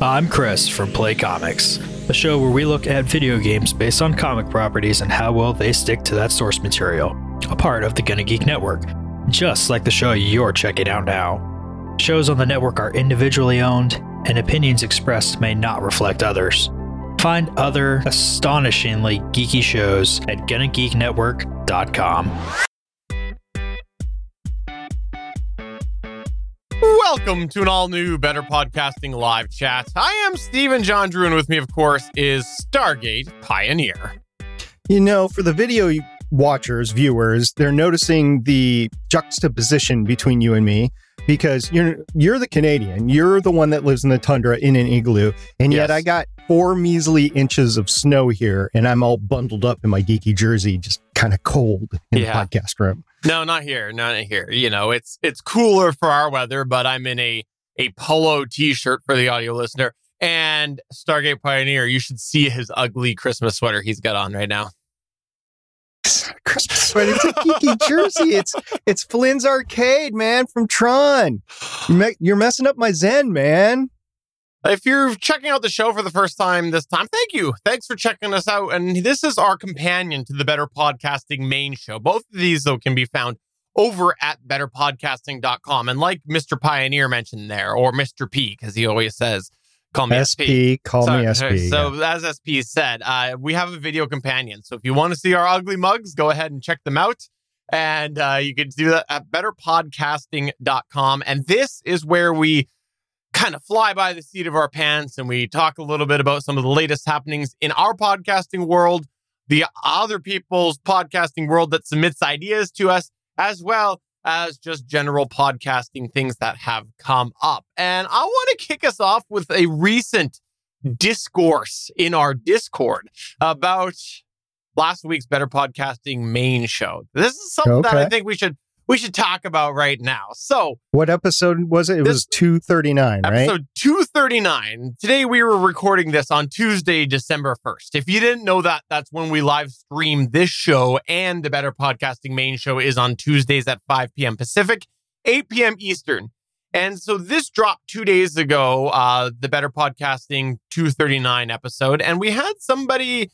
I'm Chris from Play Comics, a show where we look at video games based on comic properties and how well they stick to that source material, a part of the Gonna Geek Network, just like the show you're checking out now. Shows on the network are individually owned, and opinions expressed may not reflect others. Find other astonishingly geeky shows at GonnaGeekNetwork.com. Welcome to an all new Better Podcasting live chat. I am Stephen John Drew, and with me, of course, is Stargate Pioneer. You know, for the video watchers, viewers, they're noticing the juxtaposition between you and me because you're you're the Canadian, you're the one that lives in the tundra in an igloo, and yet Yes. I got four measly inches of snow here, and I'm all bundled up in my geeky jersey, just kind of cold in Yeah. the podcast room. No, not here, not here. You know, it's it's cooler for our weather, but I'm in a a polo T-shirt for the audio listener. And Stargate Pioneer, you should see his ugly Christmas sweater he's got on right now. It's not a Christmas sweater. It's a geeky jersey. It's it's Flynn's Arcade, man, from Tron. You're messing up my zen, man. If you're checking out the show for the first time this time, thank you. Thanks for checking us out. And this is our companion to the Better Podcasting main show. Both of these, though, can be found over at betterpodcasting.com. And like Mr. Pioneer mentioned there, or Mr. P, because he always says, call me SP. SP, call me So- SP. So, as SP said, uh, we have a video companion. So if you want to see our ugly mugs, go ahead and check them out. And uh, you can do that at betterpodcasting.com. And this is where we kind of fly by the seat of our pants and we talk a little bit about some of the latest happenings in our podcasting world, the other people's podcasting world that submits ideas to us, as well as just general podcasting things that have come up. And I want to kick us off with a recent discourse in our Discord about last week's Better Podcasting main show. This is something that I think we should we should talk about right now. So, What episode was it? It was 239, right? Episode 239. Today we were recording this on Tuesday, December 1st. If you didn't know that, that's when we live stream this show and the Better Podcasting main show is on Tuesdays at 5 p.m. Pacific, 8 p.m. Eastern. And so this dropped two days ago, uh, the Better Podcasting 239 episode. And we had somebody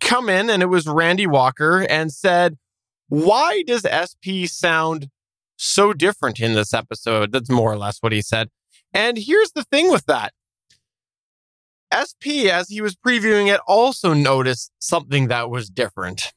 come in, and it was Randy Walker, and said, Why does SP sound so different in this episode? That's more or less what he said. And here's the thing with that. SP, as he was previewing it, also noticed something that was different.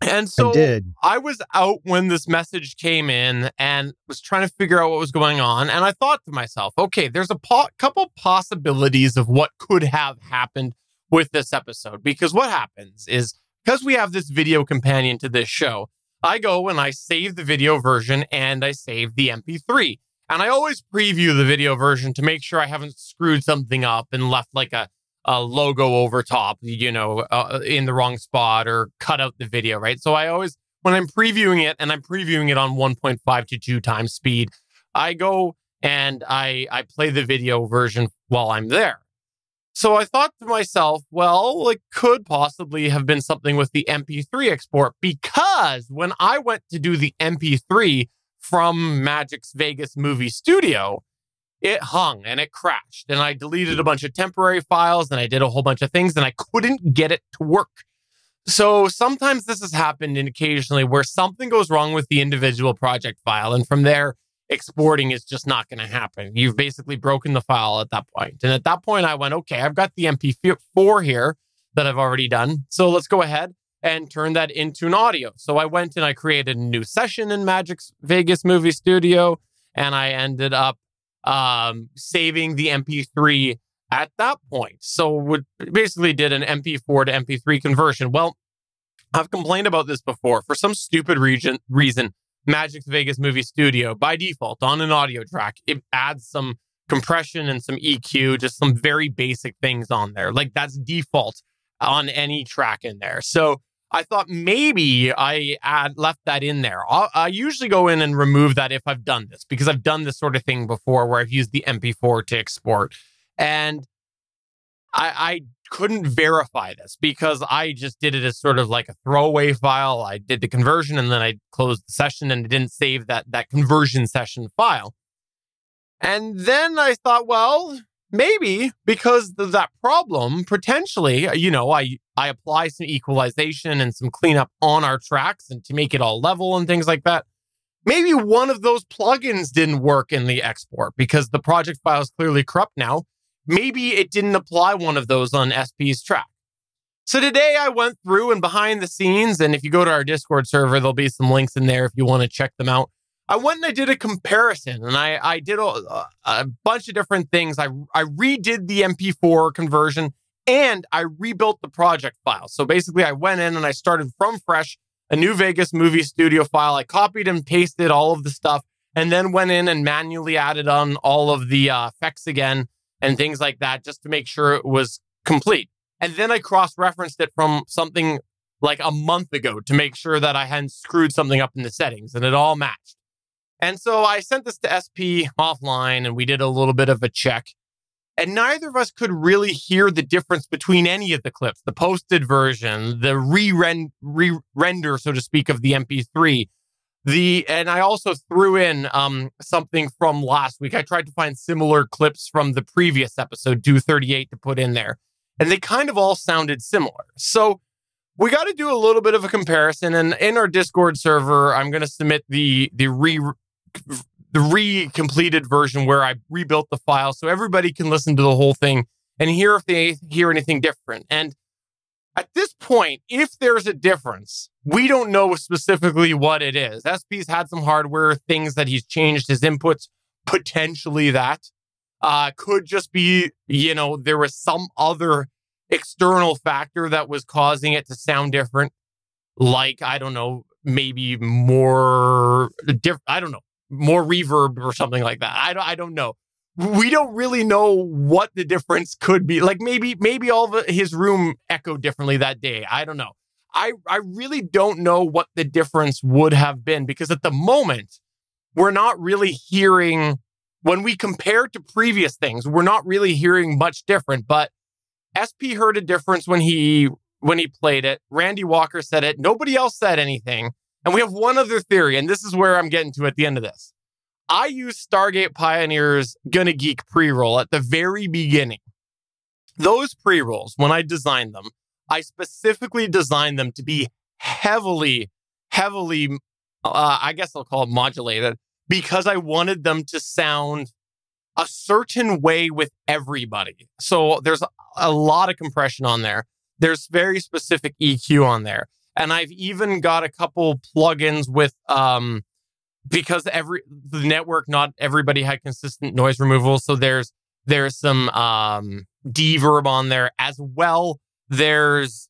And so I did. I was out when this message came in and was trying to figure out what was going on. And I thought to myself, okay, there's a po- couple possibilities of what could have happened with this episode. Because what happens is because we have this video companion to this show, I go and I save the video version and I save the MP3. And I always preview the video version to make sure I haven't screwed something up and left like a a logo over top, you know, uh, in the wrong spot or cut out the video, right? So I always, when I'm previewing it and I'm previewing it on 1.5 to 2 times speed, I go and I I play the video version while I'm there. So I thought to myself, well, it could possibly have been something with the MP3 export because when I went to do the MP3 from Magix Vegas movie studio, it hung and it crashed. And i deleted a bunch of temporary files and i did a whole bunch of things and i couldn't get it to work. So sometimes this has happened occasionally where something goes wrong with the individual project file and from there exporting is just not going to happen you've basically broken the file at that point and at that point i went okay i've got the mp4 here that i've already done so let's go ahead and turn that into an audio so i went and i created a new session in Magix vegas movie studio and i ended up um, saving the MP3 at that point. So would basically did an MP4 to MP3 conversion. Well, I've complained about this before. For some stupid region, reason, Magix Vegas Movie Studio, by default, on an audio track, it adds some compression and some EQ, just some very basic things on there. Like that's default on any track in there. So I thought maybe I add left that in there. i I usually go in and remove that if I've done this because I've done this sort of thing before where I've used the MP4 to export, and I, I couldn't verify this because I just did it as sort of like a throwaway file. I did the conversion and then I closed the session and it didn't save that that conversion session file. And then I thought, well, maybe because of that problem, potentially, you know, I I apply some equalization and some cleanup on our tracks and to make it all level and things like that. Maybe one of those plugins didn't work in the export because the project file is clearly corrupt now. Maybe it didn't apply one of those on SP's track. So today I went through and behind the scenes, and if you go to our Discord server, there'll be some links in there if you want to check them out. I went and I did a comparison and I, I did a, a bunch of different things. I, I redid the MP4 conversion and I rebuilt the project file. So basically, I went in and I started from fresh, a new Vegas movie studio file. I copied and pasted all of the stuff and then went in and manually added on all of the uh, effects again and things like that just to make sure it was complete. And then I cross referenced it from something like a month ago to make sure that I hadn't screwed something up in the settings and it all matched. And so I sent this to SP offline and we did a little bit of a check. And neither of us could really hear the difference between any of the clips, the posted version, the re-render, so to speak, of the MP3. The and I also threw in um, something from last week. I tried to find similar clips from the previous episode, 238, to put in there. And they kind of all sounded similar. So we got to do a little bit of a comparison. And in our Discord server, I'm going to submit the the re the re-completed version where I rebuilt the file so everybody can listen to the whole thing and hear if they hear anything different. And at this point, if there's a difference, we don't know specifically what it is. SP's had some hardware things that he's changed his inputs, potentially that. Uh, could just be, you know, there was some other external factor that was causing it to sound different. Like, I don't know, maybe more different. I don't know more reverb or something like that. I don't, I don't know. We don't really know what the difference could be. Like maybe, maybe all of his room echoed differently that day. I don't know. I, I really don't know what the difference would have been because at the moment, we're not really hearing, when we compare to previous things, we're not really hearing much different. But SP heard a difference when he when he played it. Randy Walker said it. Nobody else said anything. And we have one other theory, and this is where I'm getting to at the end of this. I use Stargate Pioneer's Gonna Geek pre roll at the very beginning. Those pre rolls, when I designed them, I specifically designed them to be heavily, heavily, uh, I guess I'll call it modulated because I wanted them to sound a certain way with everybody. So there's a lot of compression on there. There's very specific EQ on there. And I've even got a couple plugins with um because every the network not everybody had consistent noise removal so there's there's some um deverb on there as well. There's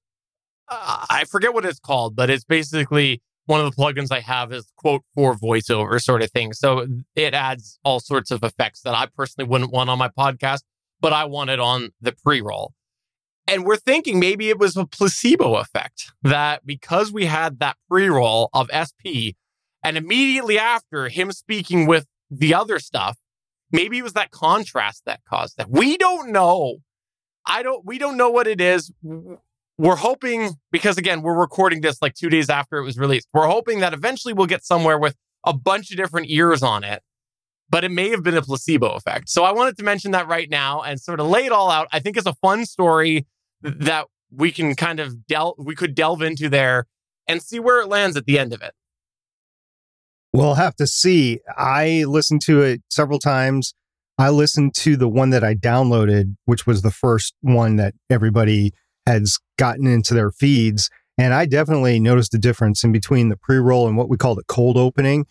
uh, I forget what it's called but it's basically one of the plugins I have is quote for voiceover sort of thing. So it adds all sorts of effects that I personally wouldn't want on my podcast but I want it on the pre-roll. And we're thinking maybe it was a placebo effect that because we had that pre roll of SP and immediately after him speaking with the other stuff, maybe it was that contrast that caused that. We don't know. I don't, we don't know what it is. We're hoping, because again, we're recording this like two days after it was released. We're hoping that eventually we'll get somewhere with a bunch of different ears on it but it may have been a placebo effect. So I wanted to mention that right now and sort of lay it all out. I think it's a fun story that we can kind of delve we could delve into there and see where it lands at the end of it. We'll have to see. I listened to it several times. I listened to the one that I downloaded, which was the first one that everybody has gotten into their feeds. And I definitely noticed a difference in between the pre roll and what we call the cold opening.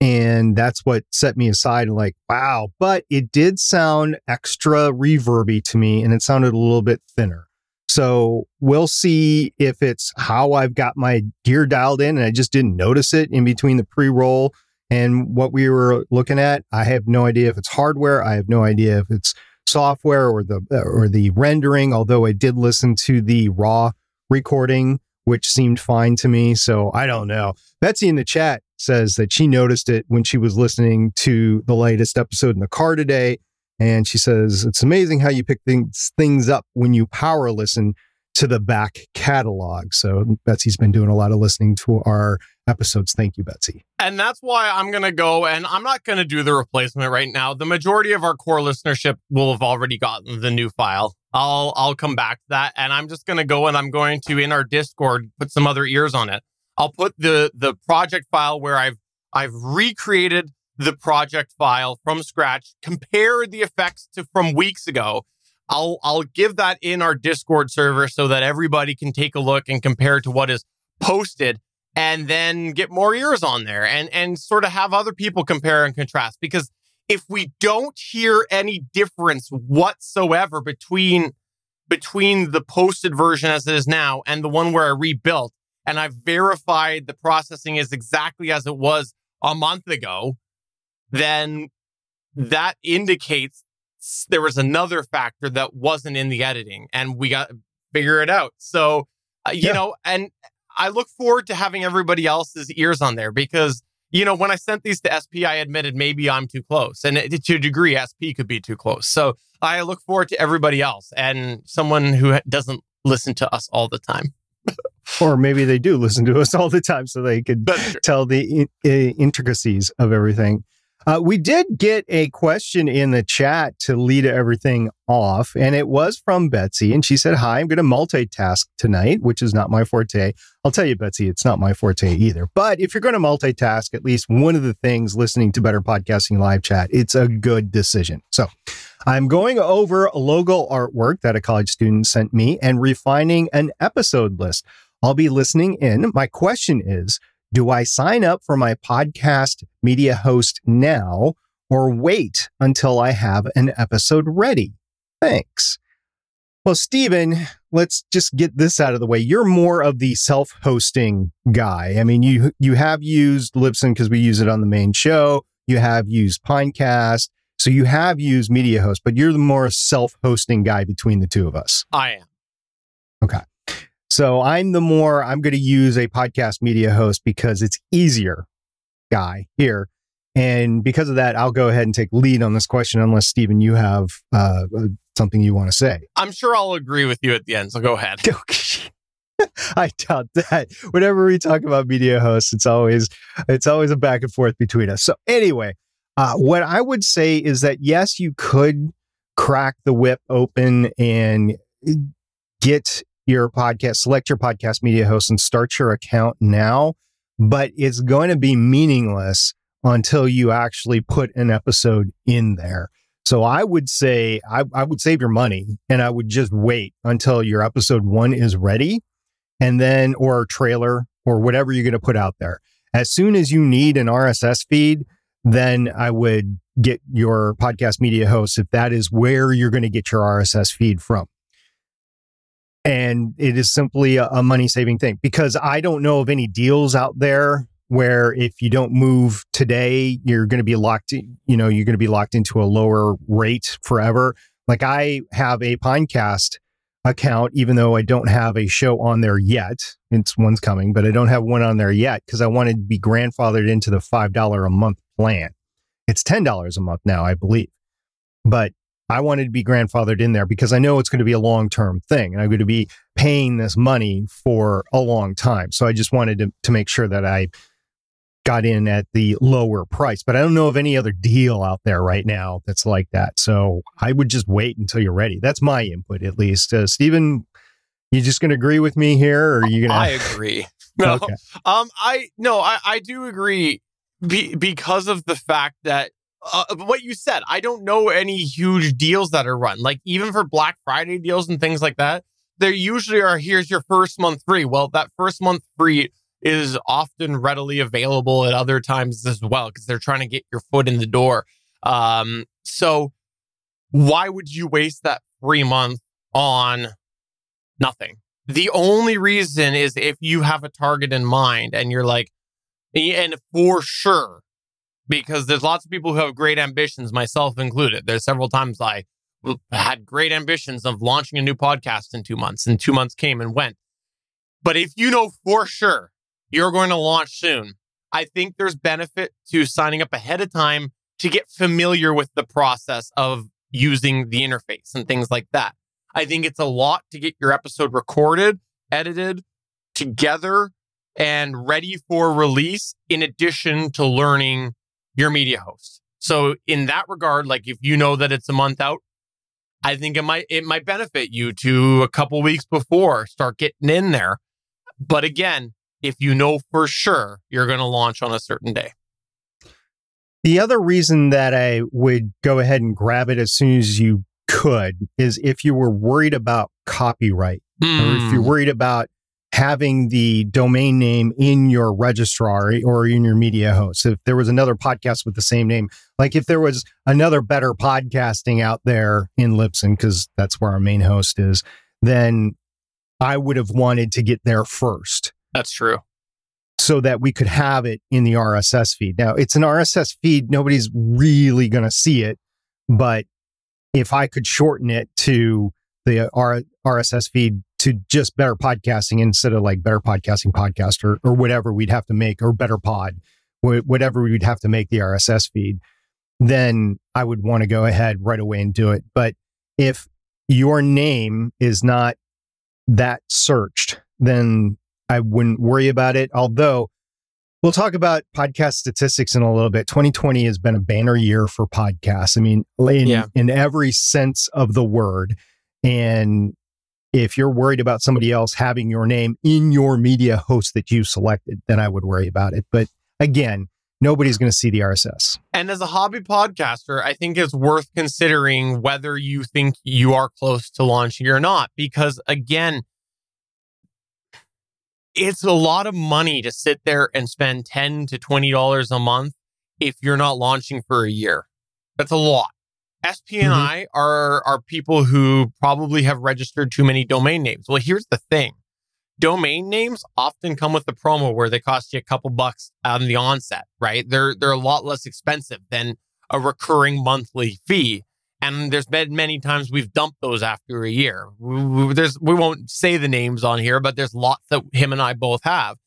And that's what set me aside like, wow. But it did sound extra reverby to me and it sounded a little bit thinner. So we'll see if it's how I've got my gear dialed in and I just didn't notice it in between the pre roll and what we were looking at. I have no idea if it's hardware. I have no idea if it's software or the uh, or the rendering. Although I did listen to the raw recording, which seemed fine to me. So I don't know. Betsy in the chat says that she noticed it when she was listening to the latest episode in the car today and she says, It's amazing how you pick things, things up when you power listen to the back catalog. So Betsy's been doing a lot of listening to our episodes. Thank you, Betsy. And that's why I'm going to go and I'm not going to do the replacement right now. The majority of our core listenership will have already gotten the new file. I'll I'll come back to that and I'm just going to go and I'm going to in our Discord put some other ears on it. I'll put the the project file where I've I've recreated the project file from scratch, compare the effects to from weeks ago. I'll I'll give that in our Discord server so that everybody can take a look and compare to what is posted and then get more ears on there and and sort of have other people compare and contrast because if we don't hear any difference whatsoever between between the posted version as it is now and the one where I rebuilt and I've verified the processing is exactly as it was a month ago, then that indicates there was another factor that wasn't in the editing and we got to figure it out. So, uh, you yeah. know, and I look forward to having everybody else's ears on there because, you know, when I sent these to SP, I admitted maybe I'm too close. And it, to a degree, SP could be too close. So I look forward to everybody else and someone who doesn't listen to us all the time. or maybe they do listen to us all the time so they could tell the in- intricacies of everything. Uh, we did get a question in the chat to lead everything off, and it was from Betsy. And she said, Hi, I'm going to multitask tonight, which is not my forte. I'll tell you, Betsy, it's not my forte either. But if you're going to multitask, at least one of the things listening to Better Podcasting Live Chat, it's a good decision. So I'm going over logo artwork that a college student sent me and refining an episode list. I'll be listening in. My question is, do I sign up for my podcast media host now or wait until I have an episode ready? Thanks. Well, Stephen, let's just get this out of the way. You're more of the self-hosting guy. I mean, you you have used Libsyn because we use it on the main show. You have used Pinecast, so you have used MediaHost, but you're the more self-hosting guy between the two of us. I am. Okay. So I'm the more I'm going to use a podcast media host because it's easier guy here. And because of that, I'll go ahead and take lead on this question, unless Stephen, you have uh, something you want to say. I'm sure I'll agree with you at the end. So go ahead. I doubt that. Whenever we talk about media hosts, it's always it's always a back and forth between us. So anyway, uh, what I would say is that yes, you could crack the whip open and get your podcast, select your podcast media host and start your account now, but it's going to be meaningless until you actually put an episode in there. So I would say I, I would save your money and I would just wait until your episode one is ready and then or trailer or whatever you're going to put out there. As soon as you need an RSS feed, then I would get your podcast media host if that is where you're going to get your RSS feed from and it is simply a, a money saving thing because I don't know of any deals out there where if you don't move today, you're going to be locked, you know, you're going to be locked into a lower rate forever. Like I have a Pinecast account, even though I don't have a show on there yet. It's one's coming, but I don't have one on there yet because I wanted to be grandfathered into the $5 a month plan. It's $10 a month now, I believe. But I wanted to be grandfathered in there because I know it's going to be a long term thing and I'm going to be paying this money for a long time. So I just wanted to, to make sure that I got in at the lower price. But I don't know of any other deal out there right now that's like that. So I would just wait until you're ready. That's my input, at least. Uh, Stephen, you just going to agree with me here or are you going to? I agree. No, okay. um, I, no, I, I do agree be, because of the fact that uh, what you said. I don't know any huge deals that are run. Like even for Black Friday deals and things like that, there usually are here's your first month free. Well, that first month free is often readily available at other times as well because they're trying to get your foot in the door. Um, so why would you waste that free month on nothing? The only reason is if you have a target in mind and you're like, and for sure, because there's lots of people who have great ambitions, myself included. There's several times I had great ambitions of launching a new podcast in two months, and two months came and went. But if you know for sure you're going to launch soon, I think there's benefit to signing up ahead of time to get familiar with the process of using the interface and things like that. I think it's a lot to get your episode recorded, edited, together, and ready for release, in addition to learning your media host. So in that regard, like if you know that it's a month out, I think it might it might benefit you to a couple weeks before start getting in there. But again, if you know for sure you're going to launch on a certain day. The other reason that I would go ahead and grab it as soon as you could is if you were worried about copyright mm. or if you're Hmm. worried about having the domain name in your registrar or in your media host. If there was another podcast with the same name, like if there was another better podcasting out there in Libsyn, because that's where our main host is, then I would have wanted to get there first That's true. so that we could have it in the RSS feed. Now, it's an RSS feed. Nobody's really going to see it. But if I could shorten it to the uh, R- RSS feed to just better podcasting instead of like better podcasting podcast or, or whatever we'd have to make or better pod, wh- whatever we'd have to make the RSS feed, then I would want to go ahead right away and do it. But if your name is not that searched, then I wouldn't worry about it. Although we'll talk about podcast statistics in a little bit. 2020 has been a banner year for podcasts. I mean, in, Yeah. in every sense of the word. And if you're worried about somebody else having your name in your media host that you selected, then I would worry about it. But again, nobody's going to see the RSS. And as a hobby podcaster, I think it's worth considering whether you think you are close to launching or not. Because again, it's a lot of money to sit there and spend 10 to $20 a month if you're not launching for a year. That's a lot. SP and Mhm. I are, are people who probably have registered too many domain names. Well, here's the thing. Domain names often come with a promo where they cost you a couple bucks on the onset, right? They're they're a lot less expensive than a recurring monthly fee. And there's been many times we've dumped those after a year. There's we won't say the names on here, but there's lots that him and I both have.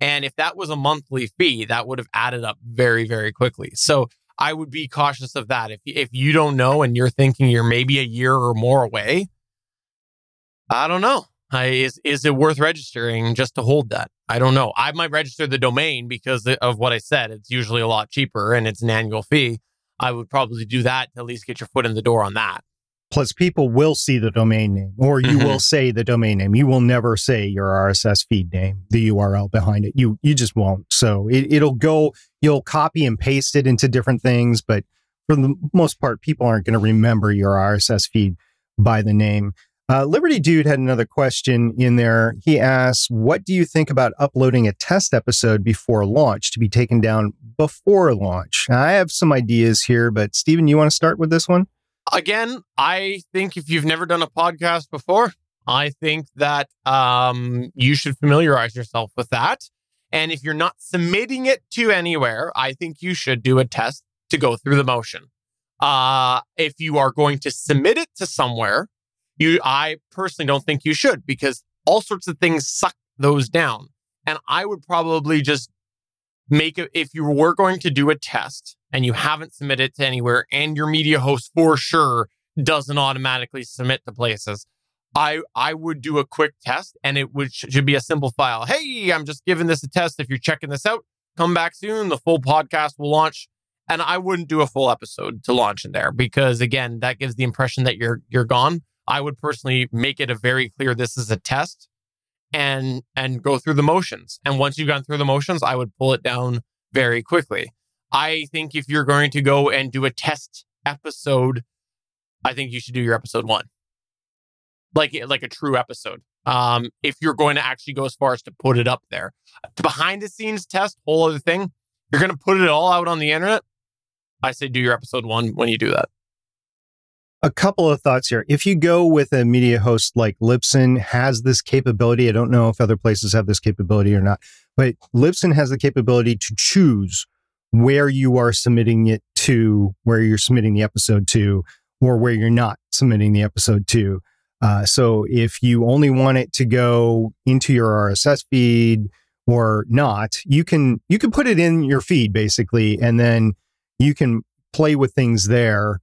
And if that was a monthly fee, that would have added up very very quickly. So I would be cautious of that. If if you don't know and you're thinking you're maybe a year or more away, I don't know. I, is is it worth registering just to hold that? I don't know. I might register the domain because of what I said. It's usually a lot cheaper and it's an annual fee. I would probably do that to at least get your foot in the door on that. Plus, people will see the domain name, or you Mhm. will say the domain name. You will never say your RSS feed name, the URL behind it. You you just won't. So it, it'll go. You'll copy and paste it into different things, but for the most part, people aren't going to remember your RSS feed by the name. Uh, Liberty Dude had another question in there. He asks, "What do you think about uploading a test episode before launch to be taken down before launch?" I have some ideas here, but Stephen, you want to start with this one? Again, I think if you've never done a podcast before, I think that um, you should familiarize yourself with that. And if you're not submitting it to anywhere, I think you should do a test to go through the motion. Uh, if you are going to submit it to somewhere, you, I personally don't think you should because all sorts of things suck those down. And I would probably just make it, if you were going to do a test and you haven't submitted to anywhere and your media host for sure doesn't automatically submit to places, I, I would do a quick test and it would should be a simple file. Hey, I'm just giving this a test. If you're checking this out, come back soon. The full podcast will launch. And I wouldn't do a full episode to launch in there because again, that gives the impression that you're you're gone. I would personally make it a very clear this is a test and and go through the motions. And once you've gone through the motions, I would pull it down very quickly. I think if you're going to go and do a test episode, I think you should do your episode one. Like like a true episode. Um, if you're going to actually go as far as to put it up there. The behind the scenes test, whole other thing. You're gonna put it all out on the internet. I say do your episode one when you do that. A couple of thoughts here. If you go with a media host like Libsyn has this capability, I don't know if other places have this capability or not, but Libsyn has the capability to choose where you are submitting it to, where you're submitting the episode to, or where you're not submitting the episode to. Uh, so if you only want it to go into your RSS feed or not, you can you can put it in your feed basically, and then you can play with things there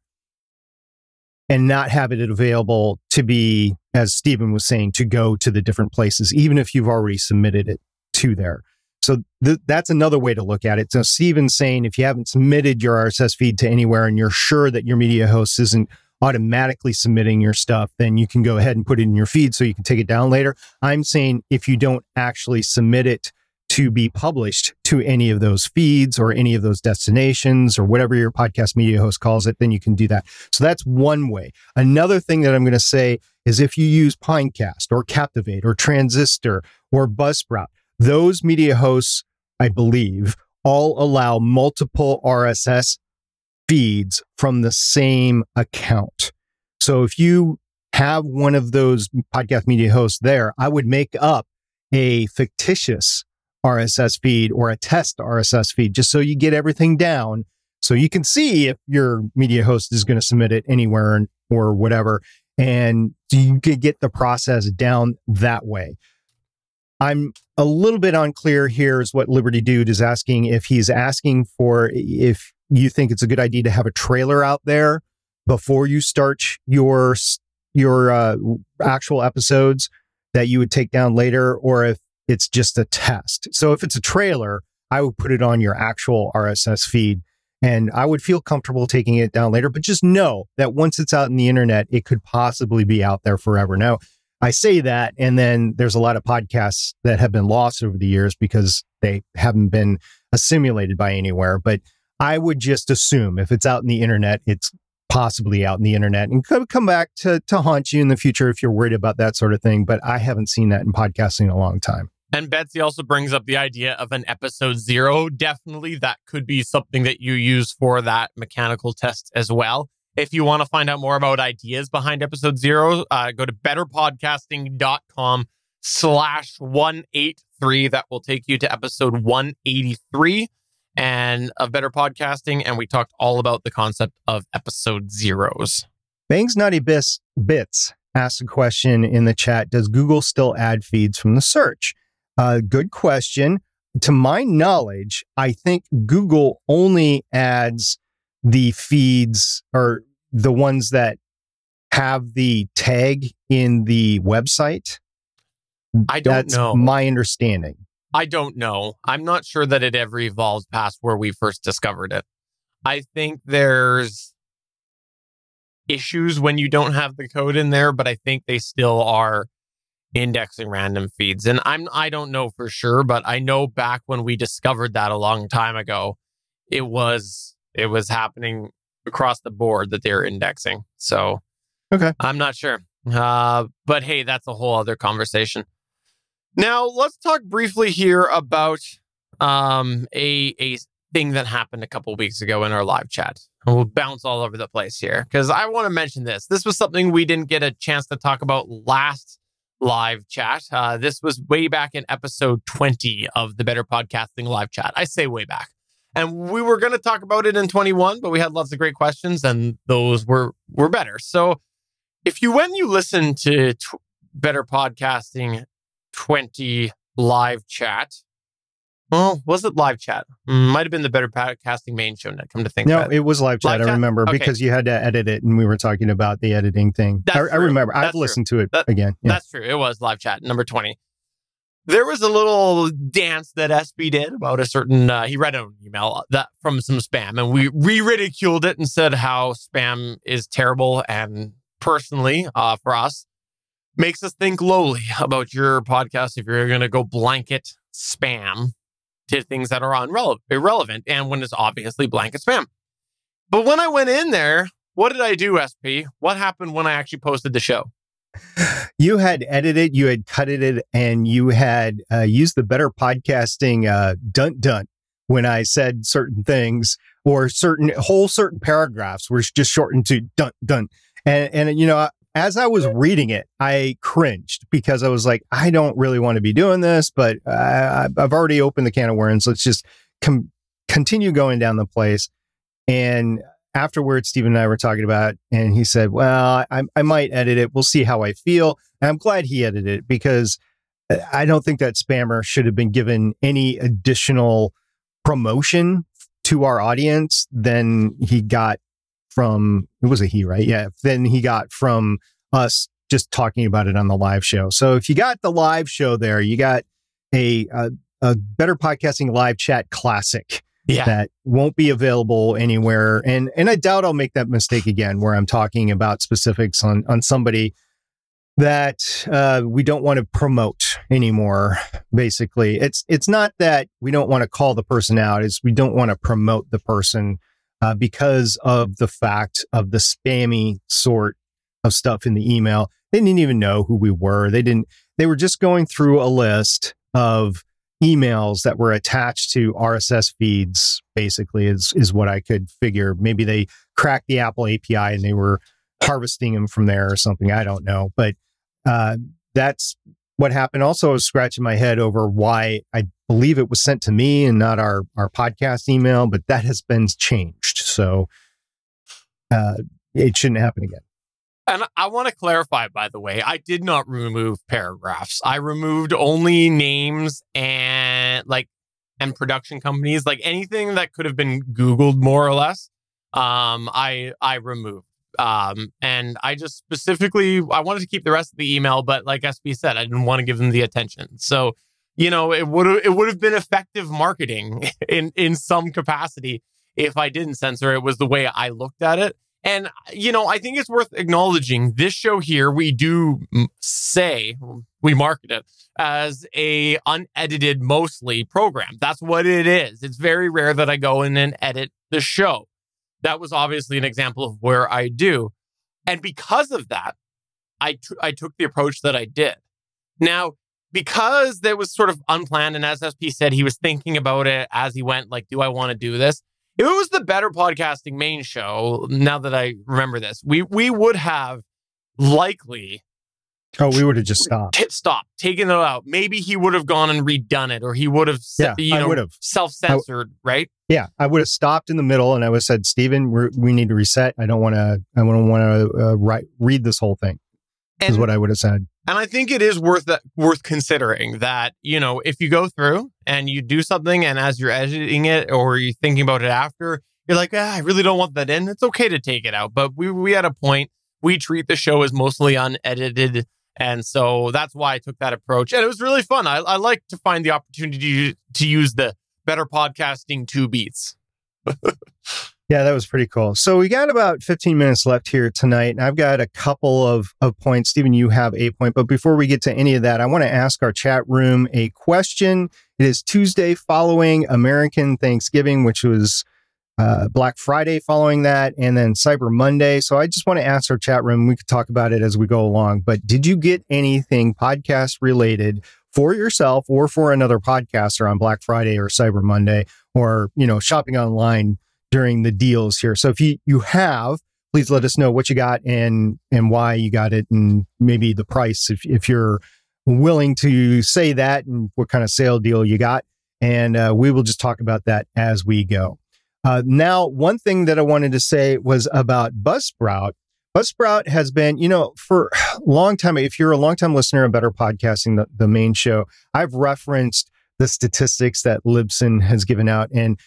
and not have it available to be, as Stephen was saying, to go to the different places, even if you've already submitted it to there. So th- that's another way to look at it. So Stephen's saying if you haven't submitted your RSS feed to anywhere and you're sure that your media host isn't automatically submitting your stuff, then you can go ahead and put it in your feed so you can take it down later. I'm saying if you don't actually submit it to be published to any of those feeds or any of those destinations or whatever your podcast media host calls it, then you can do that. So that's one way. Another thing that I'm going to say is if you use Pinecast or Captivate or Transistor or Buzzsprout, those media hosts, I believe, all allow multiple RSS feeds from the same account. So if you have one of those podcast media hosts there, I would make up a fictitious RSS feed or a test RSS feed just so you get everything down so you can see if your media host is going to submit it anywhere or whatever. And you can get the process down that way. I'm a little bit unclear here is what Liberty Dude is asking if he's asking for if you think it's a good idea to have a trailer out there before you start your your uh, actual episodes that you would take down later or if it's just a test. So if it's a trailer, I would put it on your actual RSS feed and I would feel comfortable taking it down later, but just know that once it's out in the internet, it could possibly be out there forever. Now, I say that, and then there's a lot of podcasts that have been lost over the years because they haven't been assimilated by anywhere. But I would just assume if it's out in the internet, it's possibly out in the internet and could come back to, to haunt you in the future if you're worried about that sort of thing. But I haven't seen that in podcasting in a long time. And Betsy also brings up the idea of an episode zero. Definitely, that could be something that you use for that mechanical test as well. If you want to find out more about ideas behind episode zero, uh, go to betterpodcasting.com slash 183. That will take you to episode 183 and of better podcasting. And we talked all about the concept of episode zeros. Bangs Naughty Bits, Bits asked a question in the chat Does Google still add feeds from the search? Uh, good question. To my knowledge, I think Google only adds the feeds or the ones that have the tag in the website. I don't That's know. my understanding. I don't know. I'm not sure that it ever evolved past where we first discovered it. I think there's issues when you don't have the code in there, but I think they still are indexing random feeds. And I'm I don't know for sure, but I know back when we discovered that a long time ago, it was it was happening across the board that they're indexing. So Okay. I'm not sure. Uh, but hey, that's a whole other conversation. Now let's talk briefly here about um, a a thing that happened a couple weeks ago in our live chat. And we'll bounce all over the place here because I want to mention this. This was something we didn't get a chance to talk about last live chat. Uh, this was way back in episode 20 of the Better Podcasting live chat. I say way back. And we were going to talk about it in 21, but we had lots of great questions and those were were better. So if you when you listen to Better Podcasting 20 live chat, well, was it live chat? Mm, Might have been the Better Podcasting main show. Net, come to think No, about it. it was live chat. Live I chat? remember Okay. because you had to edit it, and we were talking about the editing thing. I, That's I remember. That's I've true. listened to it That- again. Yeah. That's true. It was live chat number 20. There was a little dance that SP did about a certain, uh, he read an email that from some spam and we re ridiculed it and said how spam is terrible. And personally, uh, for us, makes us think lowly about your podcast if you're going to go blanket spam to things that are unrelevant, irrelevant, and when it's obviously blanket spam. But when I went in there, what did I do, SP? What happened when I actually posted the show? you had edited, you had cut it, and you had uh, used the better podcasting uh, dunt dunt when I said certain things or certain whole certain paragraphs were just shortened to dunt dunt. And and you know, as I was reading it, I cringed because I was like, I don't really want to be doing this, but uh, I, I've already opened the can of worms. Let's just com- continue going down the place. And afterwards, Stephen and I were talking about, it, and he said, "Well, I, I might edit it. We'll see how I feel." And I'm glad he edited it because uh, I don't think that spammer should have been given any additional promotion to our audience than he got from it was a he, right? Yeah, Then he got from us just talking about it on the live show. So if you got the live show there, you got a a, a better podcasting live chat classic Yeah. that won't be available anywhere. And and I doubt I'll make that mistake again where I'm talking about specifics on on somebody that uh, we don't want to promote anymore. Basically, it's it's not that we don't want to call the person out; it's we don't want to promote the person uh, because of the fact of the spammy sort of stuff in the email. They didn't even know who we were. They didn't. They were just going through a list of emails that were attached to RSS feeds. Basically, is is what I could figure. Maybe they cracked the Apple API and they were harvesting them from there or something. I don't know, but uh, that's what happened. Also, I was scratching my head over why I believe it was sent to me and not our our podcast email, but that has been changed. So uh, it shouldn't happen again. And I want to clarify, by the way, I did not remove paragraphs. I removed only names and like and production companies, like anything that could have been Googled more or less. Um, I I removed. Um, and I just specifically I wanted to keep the rest of the email, but like SP said, I didn't want to give them the attention. So, you know, it would it would have been effective marketing in in some capacity if I didn't censor it. Was the way I looked at it. And, you know, I think it's worth acknowledging this show here, we do say, we market it as a unedited mostly program. That's what it is. It's very rare that I go in and edit the show. That was obviously an example of where I do. And because of that, I, t- I took the approach that I did. Now, because that was sort of unplanned, and as SP said, he was thinking about it as he went, like, do I want to do this? It was the better podcasting main show, now that I remember this, we we would have likely Oh, we would have just stopped. t- stopped, taken it out. Maybe he would have gone and redone it, or he would have, Yeah, you I know, would have. self censored, right? Yeah, I would have stopped in the middle and I would have said, Stephen, we're, we need to reset. I don't want to. I don't want to uh, write read this whole thing. Is And what I would have said. And I think it is worth that worth considering that, you know, if you go through and you do something and as you're editing it or you're thinking about it after, you're like, ah, I really don't want that in. It's okay to take it out. But we we had a point. We treat the show as mostly unedited. And so that's why I took that approach. And it was really fun. I, I like to find the opportunity to, to use the better podcasting two beats. Yeah, that was pretty cool. So we got about 15 minutes left here tonight, and I've got a couple of, of points. Stephen, you have a point. But before we get to any of that, I want to ask our chat room a question. It is Tuesday following American Thanksgiving, which was uh, Black Friday following that, and then Cyber Monday. So I just want to ask our chat room. We could talk about it as we go along. But did you get anything podcast related for yourself or for another podcaster on Black Friday or Cyber Monday, or you know, shopping online? During the deals here. So if you you have, please let us know what you got and and why you got it and maybe the price if if you're willing to say that and what kind of sale deal you got. And uh, we will just talk about that as we go. Uh, now, one thing that I wanted to say was about Buzzsprout. Buzzsprout has been, you know, for a long time. If you're a long time listener of Better Podcasting, the, the main show, I've referenced the statistics that Libsyn has given out. And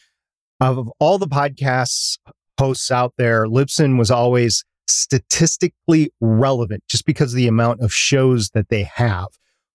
of all the podcasts hosts out there, Libsyn was always statistically relevant just because of the amount of shows that they have.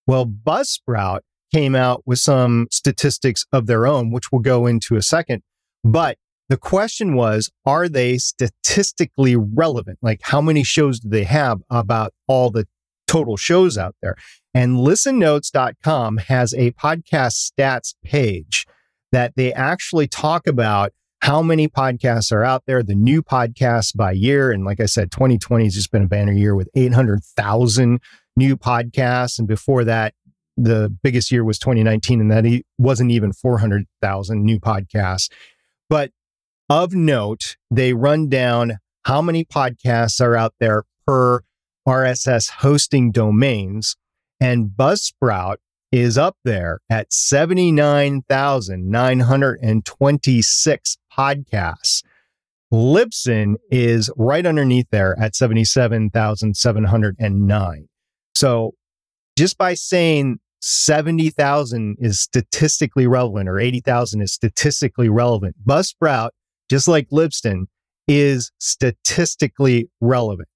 Well, Buzzsprout came out with some statistics of their own, which we'll go into a second. But the question was, are they statistically relevant? Like, how many shows do they have about all the total shows out there? And listennotes.com has a podcast stats page that they actually talk about how many podcasts are out there, the new podcasts by year. And like I said, 2020 has just been a banner year with 800,000 new podcasts. And before that, the biggest year was 2019, and that wasn't even 400,000 new podcasts. But of note, they run down how many podcasts are out there per RSS hosting domains. And Buzzsprout is up there at 79,926 podcasts. Libsyn is right underneath there at 77,709. So just by saying 70,000 is statistically relevant or 80,000 is statistically relevant, Buzzsprout, just like Libsyn, is statistically relevant.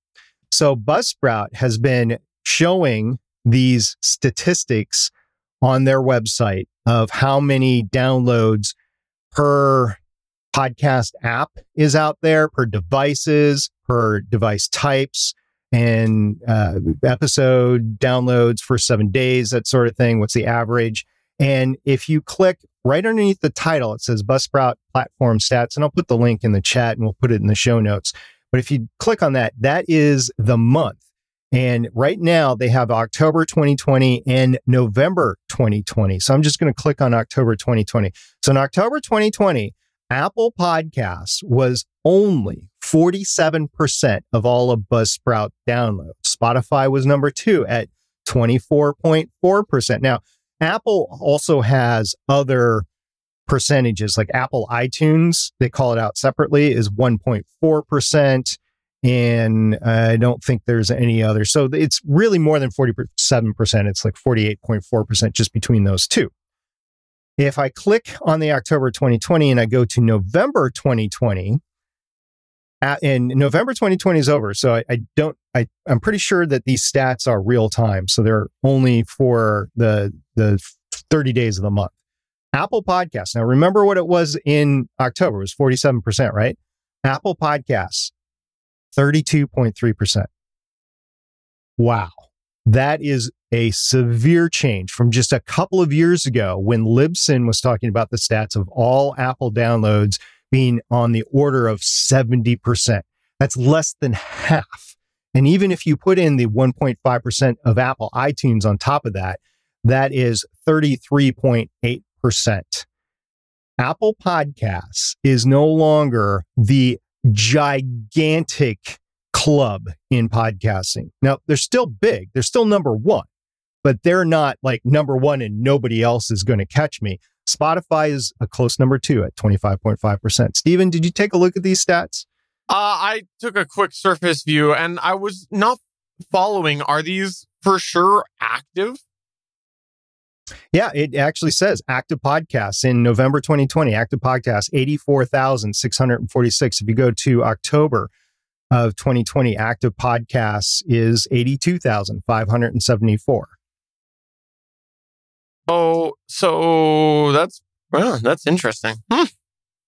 So Buzzsprout has been showing these statistics on their website of how many downloads per podcast app is out there, per devices, per device types, and uh, episode downloads for seven days, that sort of thing. What's the average? And if you click right underneath the title, it says Buzzsprout Platform Stats, and I'll put the link in the chat and we'll put it in the show notes. But if you click on that, that is the month. And right now they have October 2020 and November 2020. So I'm just going to click on October 2020. So in October 2020, Apple Podcasts was only 47% of all of Buzzsprout downloads. Spotify was number two at 24.4%. Now, Apple also has other percentages like Apple iTunes, they call it out separately, is 1.4%. And I don't think there's any other. So it's really more than 47%. It's like 48.4% just between those two. If I click on the October 2020 and I go to November 2020, at, and November 2020 is over. So I, I, don't, I, I'm pretty sure that these stats are real time. So they're only for the, the 30 days of the month. Apple Podcasts. Now, remember what it was in October? It was 47%, right? Apple Podcasts, 32.3%. Wow. That is a severe change from just a couple of years ago when Libsyn was talking about the stats of all Apple downloads being on the order of 70%. That's less than half. And even if you put in the 1.5% of Apple iTunes on top of that, that is 33.8%. Apple Podcasts is no longer the gigantic club in podcasting. Now, they're still big, they're still number one, but they're not like number one and nobody else is going to catch me. Spotify is a close number two at 25.5%. Steven, did you take a look at these stats? Uh, I took a quick surface view and I was not following. Are these for sure active? Yeah, it actually says active podcasts in November 2020. Active podcasts, 84,646. If you go to October of 2020, active podcasts is 82,574. Oh, so that's well, that's interesting. Hmm.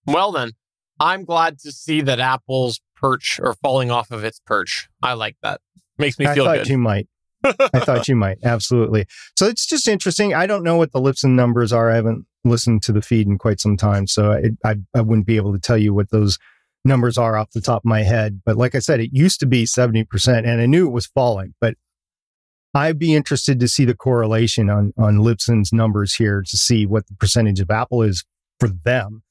Well then, I'm glad to see that Apple's perch or falling off of its perch. I like that. Makes me feel I thought good. you might. I thought you might. Absolutely. So it's just interesting. I don't know what the Libsyn numbers are. I haven't listened to the feed in quite some time, so I, I, I wouldn't be able to tell you what those numbers are off the top of my head. But like I said, it used to be 70%, and I knew it was falling, but I'd be interested to see the correlation on, on Libsyn's numbers here to see what the percentage of Apple is for them.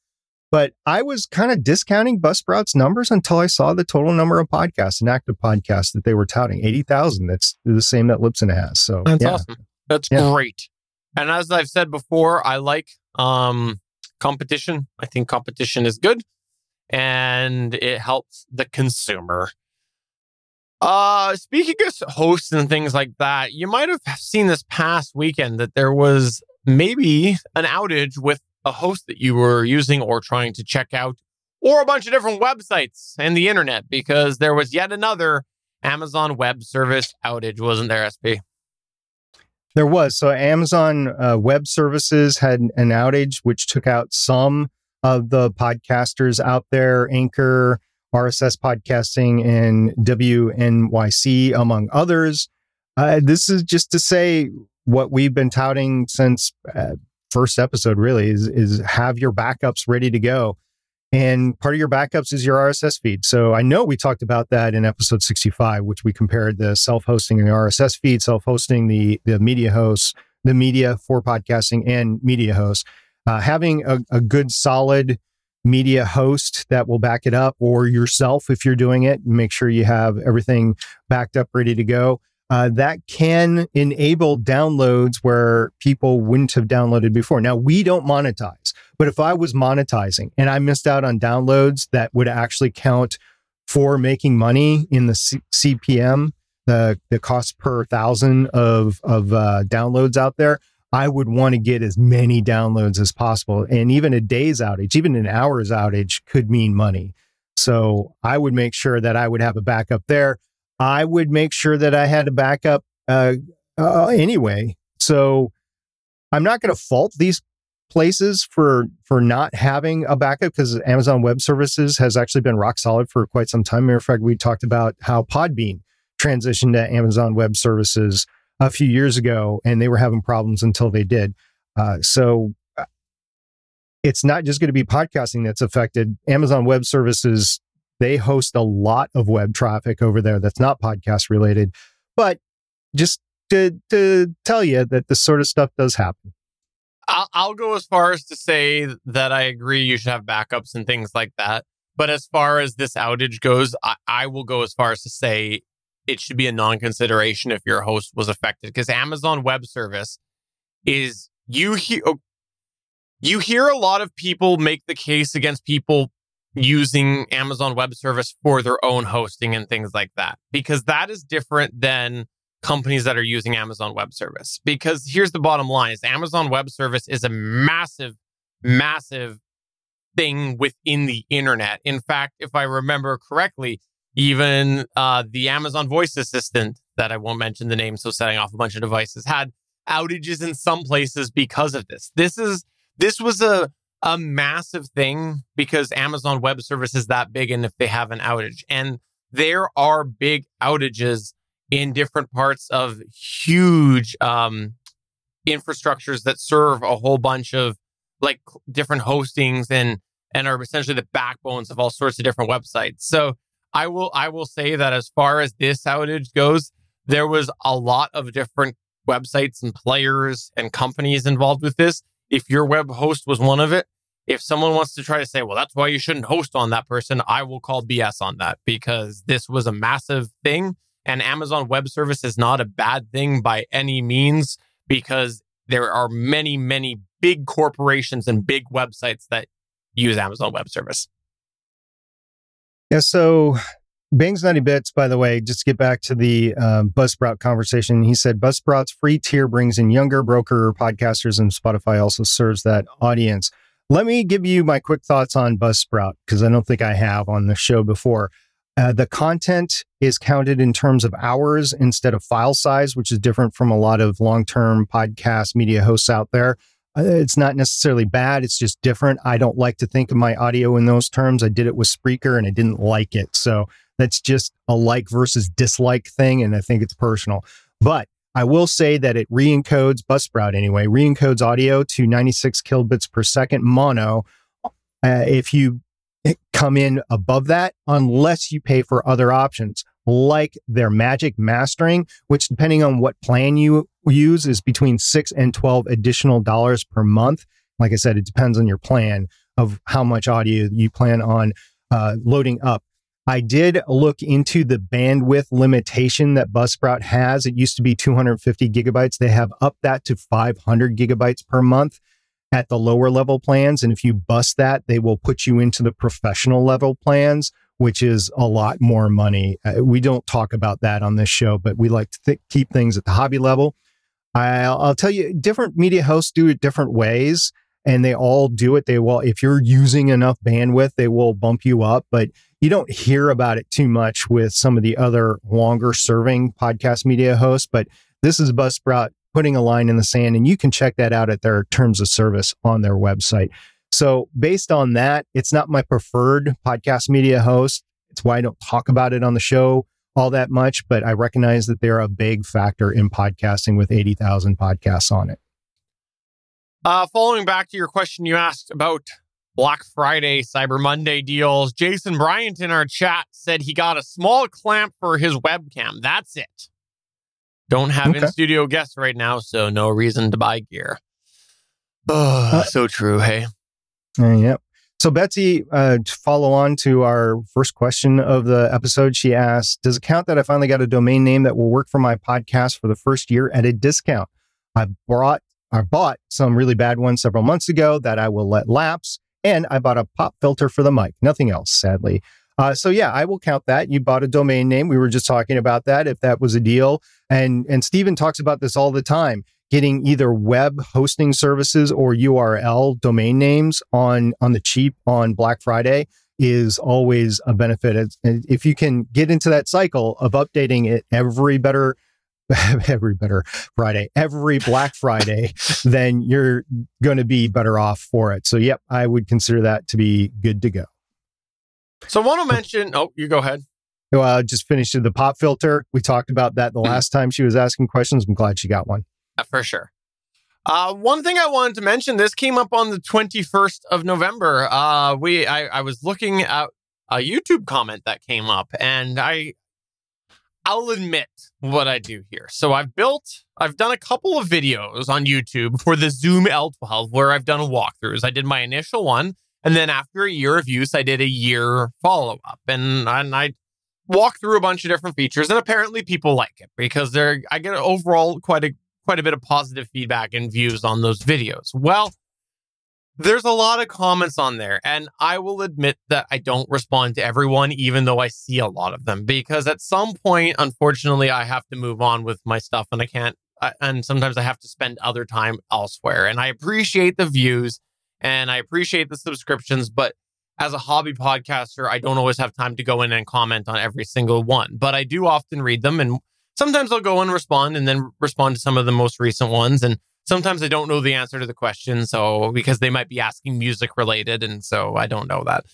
But I was kind of discounting Buzzsprout's numbers until I saw the total number of podcasts and active podcasts that they were touting 80,000. That's the same that Libsyn has. So That's yeah. awesome. That's Yeah. great. And as I've said before, I like um, competition. I think competition is good and it helps the consumer. Uh, speaking of hosts and things like that, you might have seen this past weekend that there was maybe an outage with a host that you were using or trying to check out, or a bunch of different websites and the internet, because there was yet another Amazon Web Service outage, wasn't there, SP? There was. So Amazon uh, Web Services had an outage, which took out some of the podcasters out there, Anchor, RSS Podcasting, and WNYC, among others. Uh, this is just to say what we've been touting since uh, first episode, really, is, is have your backups ready to go. And part of your backups is your RSS feed. So I know we talked about that in episode 65, which we compared the self-hosting and the RSS feed, self-hosting the the media hosts, the media for podcasting and media hosts. Uh, having a, a good solid media host that will back it up or yourself if you're doing it, make sure you have everything backed up, ready to go. Uh, that can enable downloads where people wouldn't have downloaded before. Now, we don't monetize, but if I was monetizing and I missed out on downloads that would actually count for making money in the C- CPM, the, the cost per thousand of, of uh, downloads out there, I would want to get as many downloads as possible. And even a day's outage, even an hour's outage could mean money. So I would make sure that I would have a backup there. I would make sure that I had a backup uh, uh, anyway. So I'm not going to fault these places for for not having a backup because Amazon Web Services has actually been rock solid for quite some time. Matter of fact, we talked about how Podbean transitioned to Amazon Web Services a few years ago, and they were having problems until they did. Uh, so uh, it's not just going to be podcasting that's affected. Amazon Web Services they host a lot of web traffic over there that's not podcast related, but just to to tell you that this sort of stuff does happen. I'll, go as far as to say that I agree you should have backups and things like that. But as far as this outage goes, I, I will go as far as to say it should be a non consideration if your host was affected because Amazon Web Service is you hear oh, you hear a lot of people make the case against people using Amazon Web Service for their own hosting and things like that because that is different than companies that are using Amazon Web Service. Because here's the bottom line is Amazon Web Service is a massive, massive thing within the internet. In fact, if I remember correctly, even uh, the Amazon voice assistant that I won't mention the name, so setting off a bunch of devices had outages in some places because of this. This is this was a a massive thing because Amazon Web Service is that big, and if they have an outage, and there are big outages in different parts of huge um, infrastructures that serve a whole bunch of like different hostings and and are essentially the backbones of all sorts of different websites. So I will I will say that as far as this outage goes, there was a lot of different websites and players and companies involved with this. If your web host was one of it, if someone wants to try to say, well, that's why you shouldn't host on that person, I will call BS on that because this was a massive thing and Amazon Web Service is not a bad thing by any means because there are many, many big corporations and big websites that use Amazon Web Service. Yeah. So Bang's Nutty Bits, by the way, just to get back to the um, Buzzsprout conversation, he said Buzzsprout's free tier brings in younger broker podcasters, and Spotify also serves that audience. Let me give you my quick thoughts on Buzzsprout because I don't think I have on the show before. Uh, the content is counted in terms of hours instead of file size, which is different from a lot of long term podcast media hosts out there. Uh, it's not necessarily bad, it's just different. I don't like to think of my audio in those terms. I did it with Spreaker and I didn't like it. So that's just a like versus dislike thing. And I think it's personal. But I will say that it re encodes, Buzzsprout anyway, re encodes audio to 96 kilobits per second mono. Uh, if you come in above that unless you pay for other options like their magic mastering, which depending on what plan you use is between six and 12 additional dollars per month. Like I said, it depends on your plan of how much audio you plan on uh, loading up. I did look into the bandwidth limitation that Buzzsprout has. It used to be 250 gigabytes. They have upped that to 500 gigabytes per month at the lower level plans. And if you bust that, they will put you into the professional level plans, which is a lot more money. Uh, we don't talk about that on this show, but we like to th- keep things at the hobby level. I'll, I'll tell you, different media hosts do it different ways and they all do it. They will, if you're using enough bandwidth, they will bump you up, but you don't hear about it too much with some of the other longer serving podcast media hosts. But this is Buzzsprout putting a line in the sand. And you can check that out at their terms of service on their website. So, based on that, it's not my preferred podcast media host. It's why I don't talk about it on the show all that much, but I recognize that they're a big factor in podcasting with 80,000 podcasts on it. Uh, following back to your question you asked about Black Friday, Cyber Monday deals, Jason Bryant in our chat said he got a small clamp for his webcam. That's it. Don't have okay. in studio guests right now, so no reason to buy gear. Oh, uh, so true. Hey. Uh, yep. So Betsy, uh, to follow on to our first question of the episode, she asked, "Does it count that I finally got a domain name that will work for my podcast for the first year at a discount? I brought, I bought some really bad ones several months ago that I will let lapse, and I bought a pop filter for the mic. Nothing else, sadly. Uh, so yeah, I will count that. You bought a domain name. We were just talking about that. If that was a deal, and and Stephen talks about this all the time, getting either web hosting services or URL domain names on on the cheap on Black Friday. is always a benefit. It's, if you can get into that cycle of updating it every better every better Friday, every Black Friday, then you're going to be better off for it. So, yep, I would consider that to be good to go. So, I want to mention. Oh, you go ahead. Well, just finished the pop filter. We talked about that the last time she was asking questions. I'm glad she got one. Uh, for sure. Uh, one thing I wanted to mention. This came up on the 21st of November. Uh, we I, I was looking at a YouTube comment that came up, and I I'll admit what I do here. So I've built, I've done a couple of videos on YouTube for the Zoom L12 where I've done walkthroughs. I did my initial one, and then after a year of use, I did a year follow up, and and I walk through a bunch of different features, and apparently people like it because they're I get overall quite a quite a bit of positive feedback and views on those videos. Well, there's a lot of comments on there, and I will admit that I don't respond to everyone, even though I see a lot of them, because at some point, unfortunately, I have to move on with my stuff and I can't, and sometimes I have to spend other time elsewhere. And I appreciate the views and I appreciate the subscriptions, but as a hobby podcaster, I don't always have time to go in and comment on every single one, but I do often read them. And sometimes I'll go and respond and then respond to some of the most recent ones. And sometimes I don't know the answer to the question. So because they might be asking music related, and so I don't know that.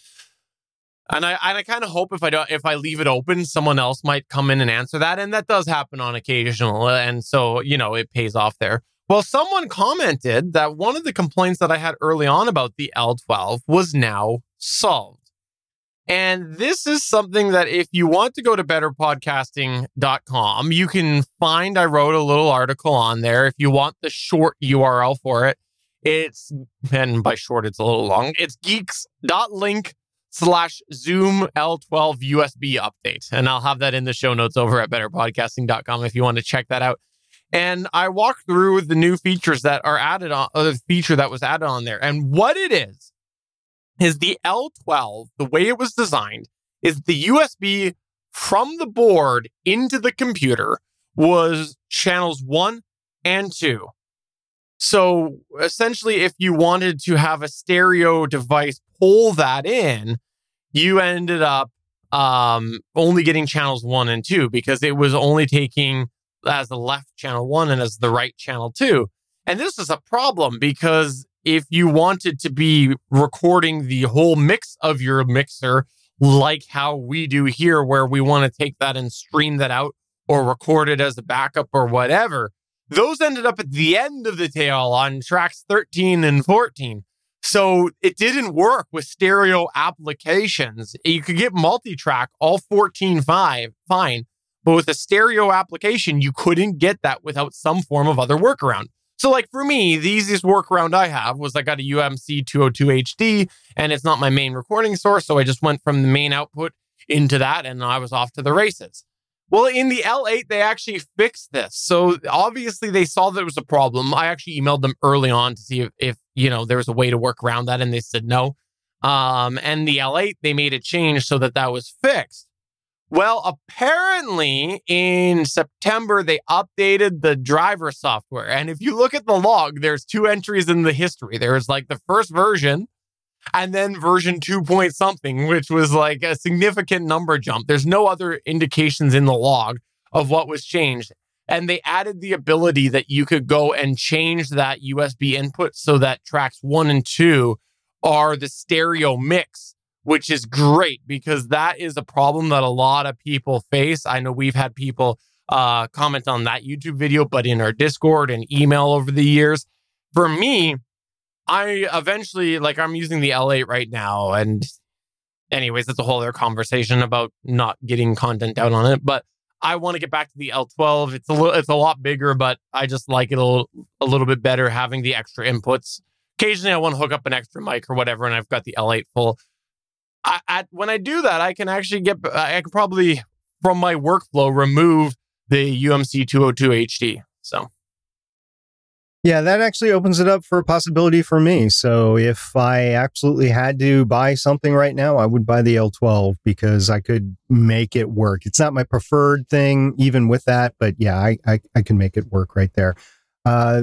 And I and I kind of hope if I don't if I leave it open, someone else might come in and answer that, and that does happen on occasional. And so you know it pays off there. Well, someone commented that one of the complaints that I had early on about the L12 was now solved. And this is something that if you want to go to betterpodcasting.com, you can find, I wrote a little article on there. If you want the short URL for it, it's, and by short, it's a little long. It's geeks.link slash Zoom L12 USB update. And I'll have that in the show notes over at betterpodcasting.com if you want to check that out. And I walk through the new features that are added on, uh, the feature that was added on there. And what it is, is the L12, the way it was designed, is the USB from the board into the computer was channels one and two. So essentially, if you wanted to have a stereo device pull that in, you ended up um, only getting channels one and two because it was only taking as the left channel one and as the right channel two. And this is a problem because if you wanted to be recording the whole mix of your mixer, like how we do here, where we want to take that and stream that out or record it as a backup or whatever, those ended up at the end of the tail on tracks 13 and 14. So it didn't work with stereo applications. You could get multi track, all 14 5, fine. But with a stereo application, you couldn't get that without some form of other workaround. So, like for me, the easiest workaround I have was I got a UMC 202 HD and it's not my main recording source. So I just went from the main output into that and I was off to the races. Well, in the L8, they actually fixed this. So obviously they saw that it was a problem. I actually emailed them early on to see if, if you know, there was a way to work around that. And they said no. Um, and the L8, they made a change so that that was fixed. Well, apparently in September, they updated the driver software. And if you look at the log, there's two entries in the history. There's like the first version and then version 2 point something, which was like a significant number jump. There's no other indications in the log of what was changed. And they added the ability that you could go and change that USB input so that tracks one and two are the stereo mix which is great because that is a problem that a lot of people face. I know we've had people uh, comment on that YouTube video, but in our Discord and email over the years. For me, I eventually like I'm using the L8 right now, and anyways, that's a whole other conversation about not getting content out on it. But I want to get back to the L12. It's a little, it's a lot bigger, but I just like it a little, a little bit better having the extra inputs. Occasionally, I want to hook up an extra mic or whatever, and I've got the L8 full. I, I, when I do that, I can actually get, I can probably from my workflow remove the UMC 202 HD. So, yeah, that actually opens it up for a possibility for me. So, if I absolutely had to buy something right now, I would buy the L12 because I could make it work. It's not my preferred thing, even with that, but yeah, I, I, I can make it work right there. Uh,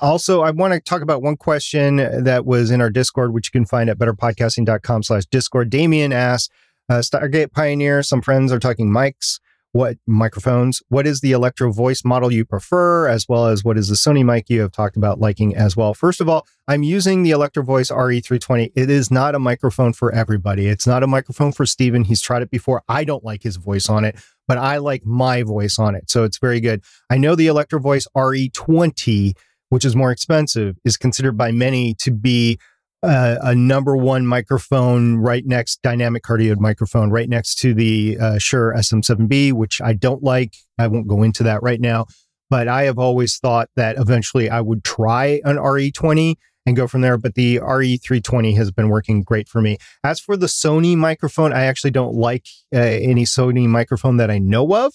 also, I want to talk about one question that was in our Discord, which you can find at betterpodcasting.com slash Discord. Damien asks, uh, Stargate Pioneer, some friends are talking mics what microphones, what is the Electro voice model you prefer, as well as what is the Sony mic you have talked about liking as well. First of all, I'm using the Electro Voice RE320. It is not a microphone for everybody. It's not a microphone for Steven. He's tried it before. I don't like his voice on it, but I like my voice on it. So it's very good. I know the Electro Voice RE20, which is more expensive, is considered by many to be uh, a number one microphone right next dynamic cardioid microphone right next to the uh, Shure SM7B, which I don't like. I won't go into that right now, but I have always thought that eventually I would try an RE20 and go from there. But the RE320 has been working great for me. As for the Sony microphone, I actually don't like uh, any Sony microphone that I know of.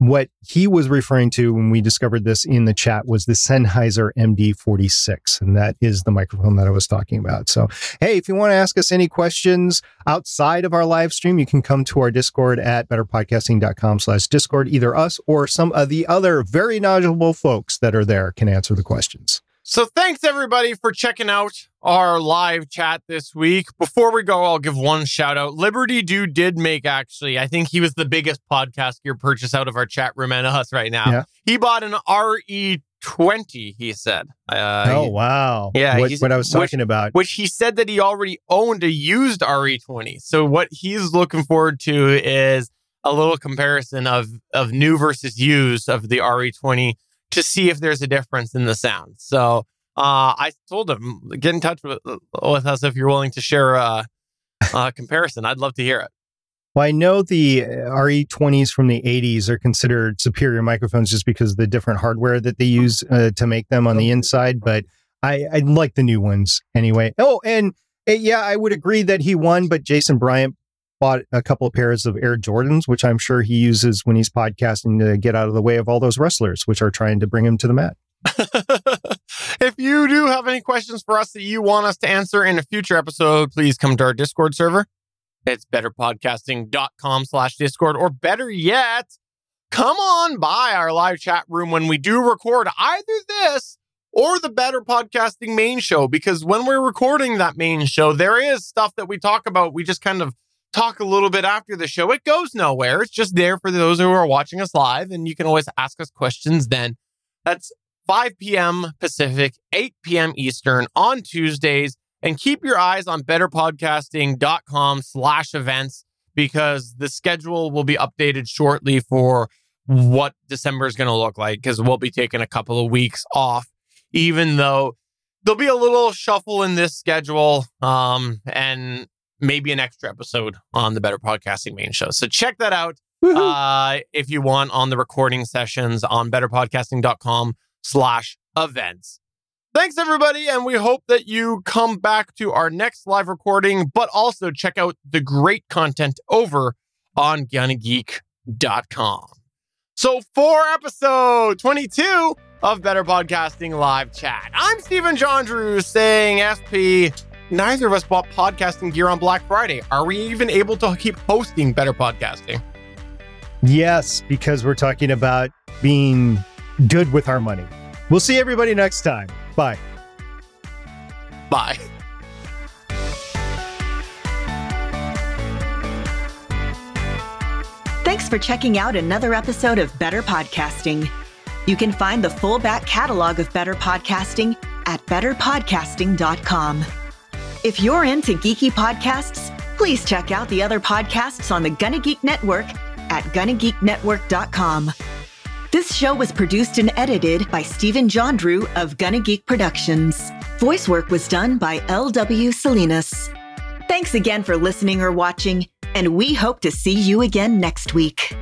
What he was referring to when we discovered this in the chat was the Sennheiser MD46, and that is the microphone that I was talking about. So, hey, if you want to ask us any questions outside of our live stream, you can come to our Discord at betterpodcasting.com slash Discord. Either us or some of the other very knowledgeable folks that are there can answer the questions. So thanks everybody for checking out our live chat this week. Before we go, I'll give one shout out. Liberty Dude did make actually, I think he was the biggest podcast gear purchase out of our chat room and us right now. Yeah. He bought an RE20, he said. Uh, oh, wow. Yeah. What, what I was talking which, about. Which he said that he already owned a used RE20. So what he's looking forward to is a little comparison of, of new versus used of the RE20 to see if there's a difference in the sound. So uh, I told him, get in touch with, with us if you're willing to share a, a comparison. I'd love to hear it. Well, I know the uh, RE20s from the 80s are considered superior microphones just because of the different hardware that they use uh, to make them on the inside, but I, I like the new ones anyway. Oh, and uh, yeah, I would agree that he won, but Jason Bryant bought a couple of pairs of Air Jordans, which I'm sure he uses when he's podcasting to get out of the way of all those wrestlers, which are trying to bring him to the mat. if you do have any questions for us that you want us to answer in a future episode, please come to our Discord server. It's betterpodcasting.com slash Discord, or better yet, come on by our live chat room when we do record either this or the Better Podcasting main show, because when we're recording that main show, there is stuff that we talk about. We just kind of talk a little bit after the show. It goes nowhere. It's just there for those who are watching us live, and you can always ask us questions then. That's 5 p.m. Pacific, 8 p.m. Eastern on Tuesdays. And keep your eyes on betterpodcasting.com slash events because the schedule will be updated shortly for what December is going to look like because we'll be taking a couple of weeks off, even though there'll be a little shuffle in this schedule. Um, and maybe an extra episode on the Better Podcasting main show. So check that out uh, if you want on the recording sessions on betterpodcasting.com slash events. Thanks, everybody. And we hope that you come back to our next live recording, but also check out the great content over on GonnaGeek.com. So for episode 22 of Better Podcasting Live Chat, I'm Stephen John Drew saying SP neither of us bought podcasting gear on Black Friday. Are we even able to keep hosting better podcasting? Yes, because we're talking about being good with our money. We'll see everybody next time. Bye. Bye. Thanks for checking out another episode of Better Podcasting. You can find the full back catalog of Better Podcasting at betterpodcasting.com. If you're into geeky podcasts, please check out the other podcasts on the Gonna Geek Network at GonnaGeekNetwork.com. This show was produced and edited by Stephen John Drew of Gonna Geek Productions. Voice work was done by L.W. Salinas. Thanks again for listening or watching, and we hope to see you again next week.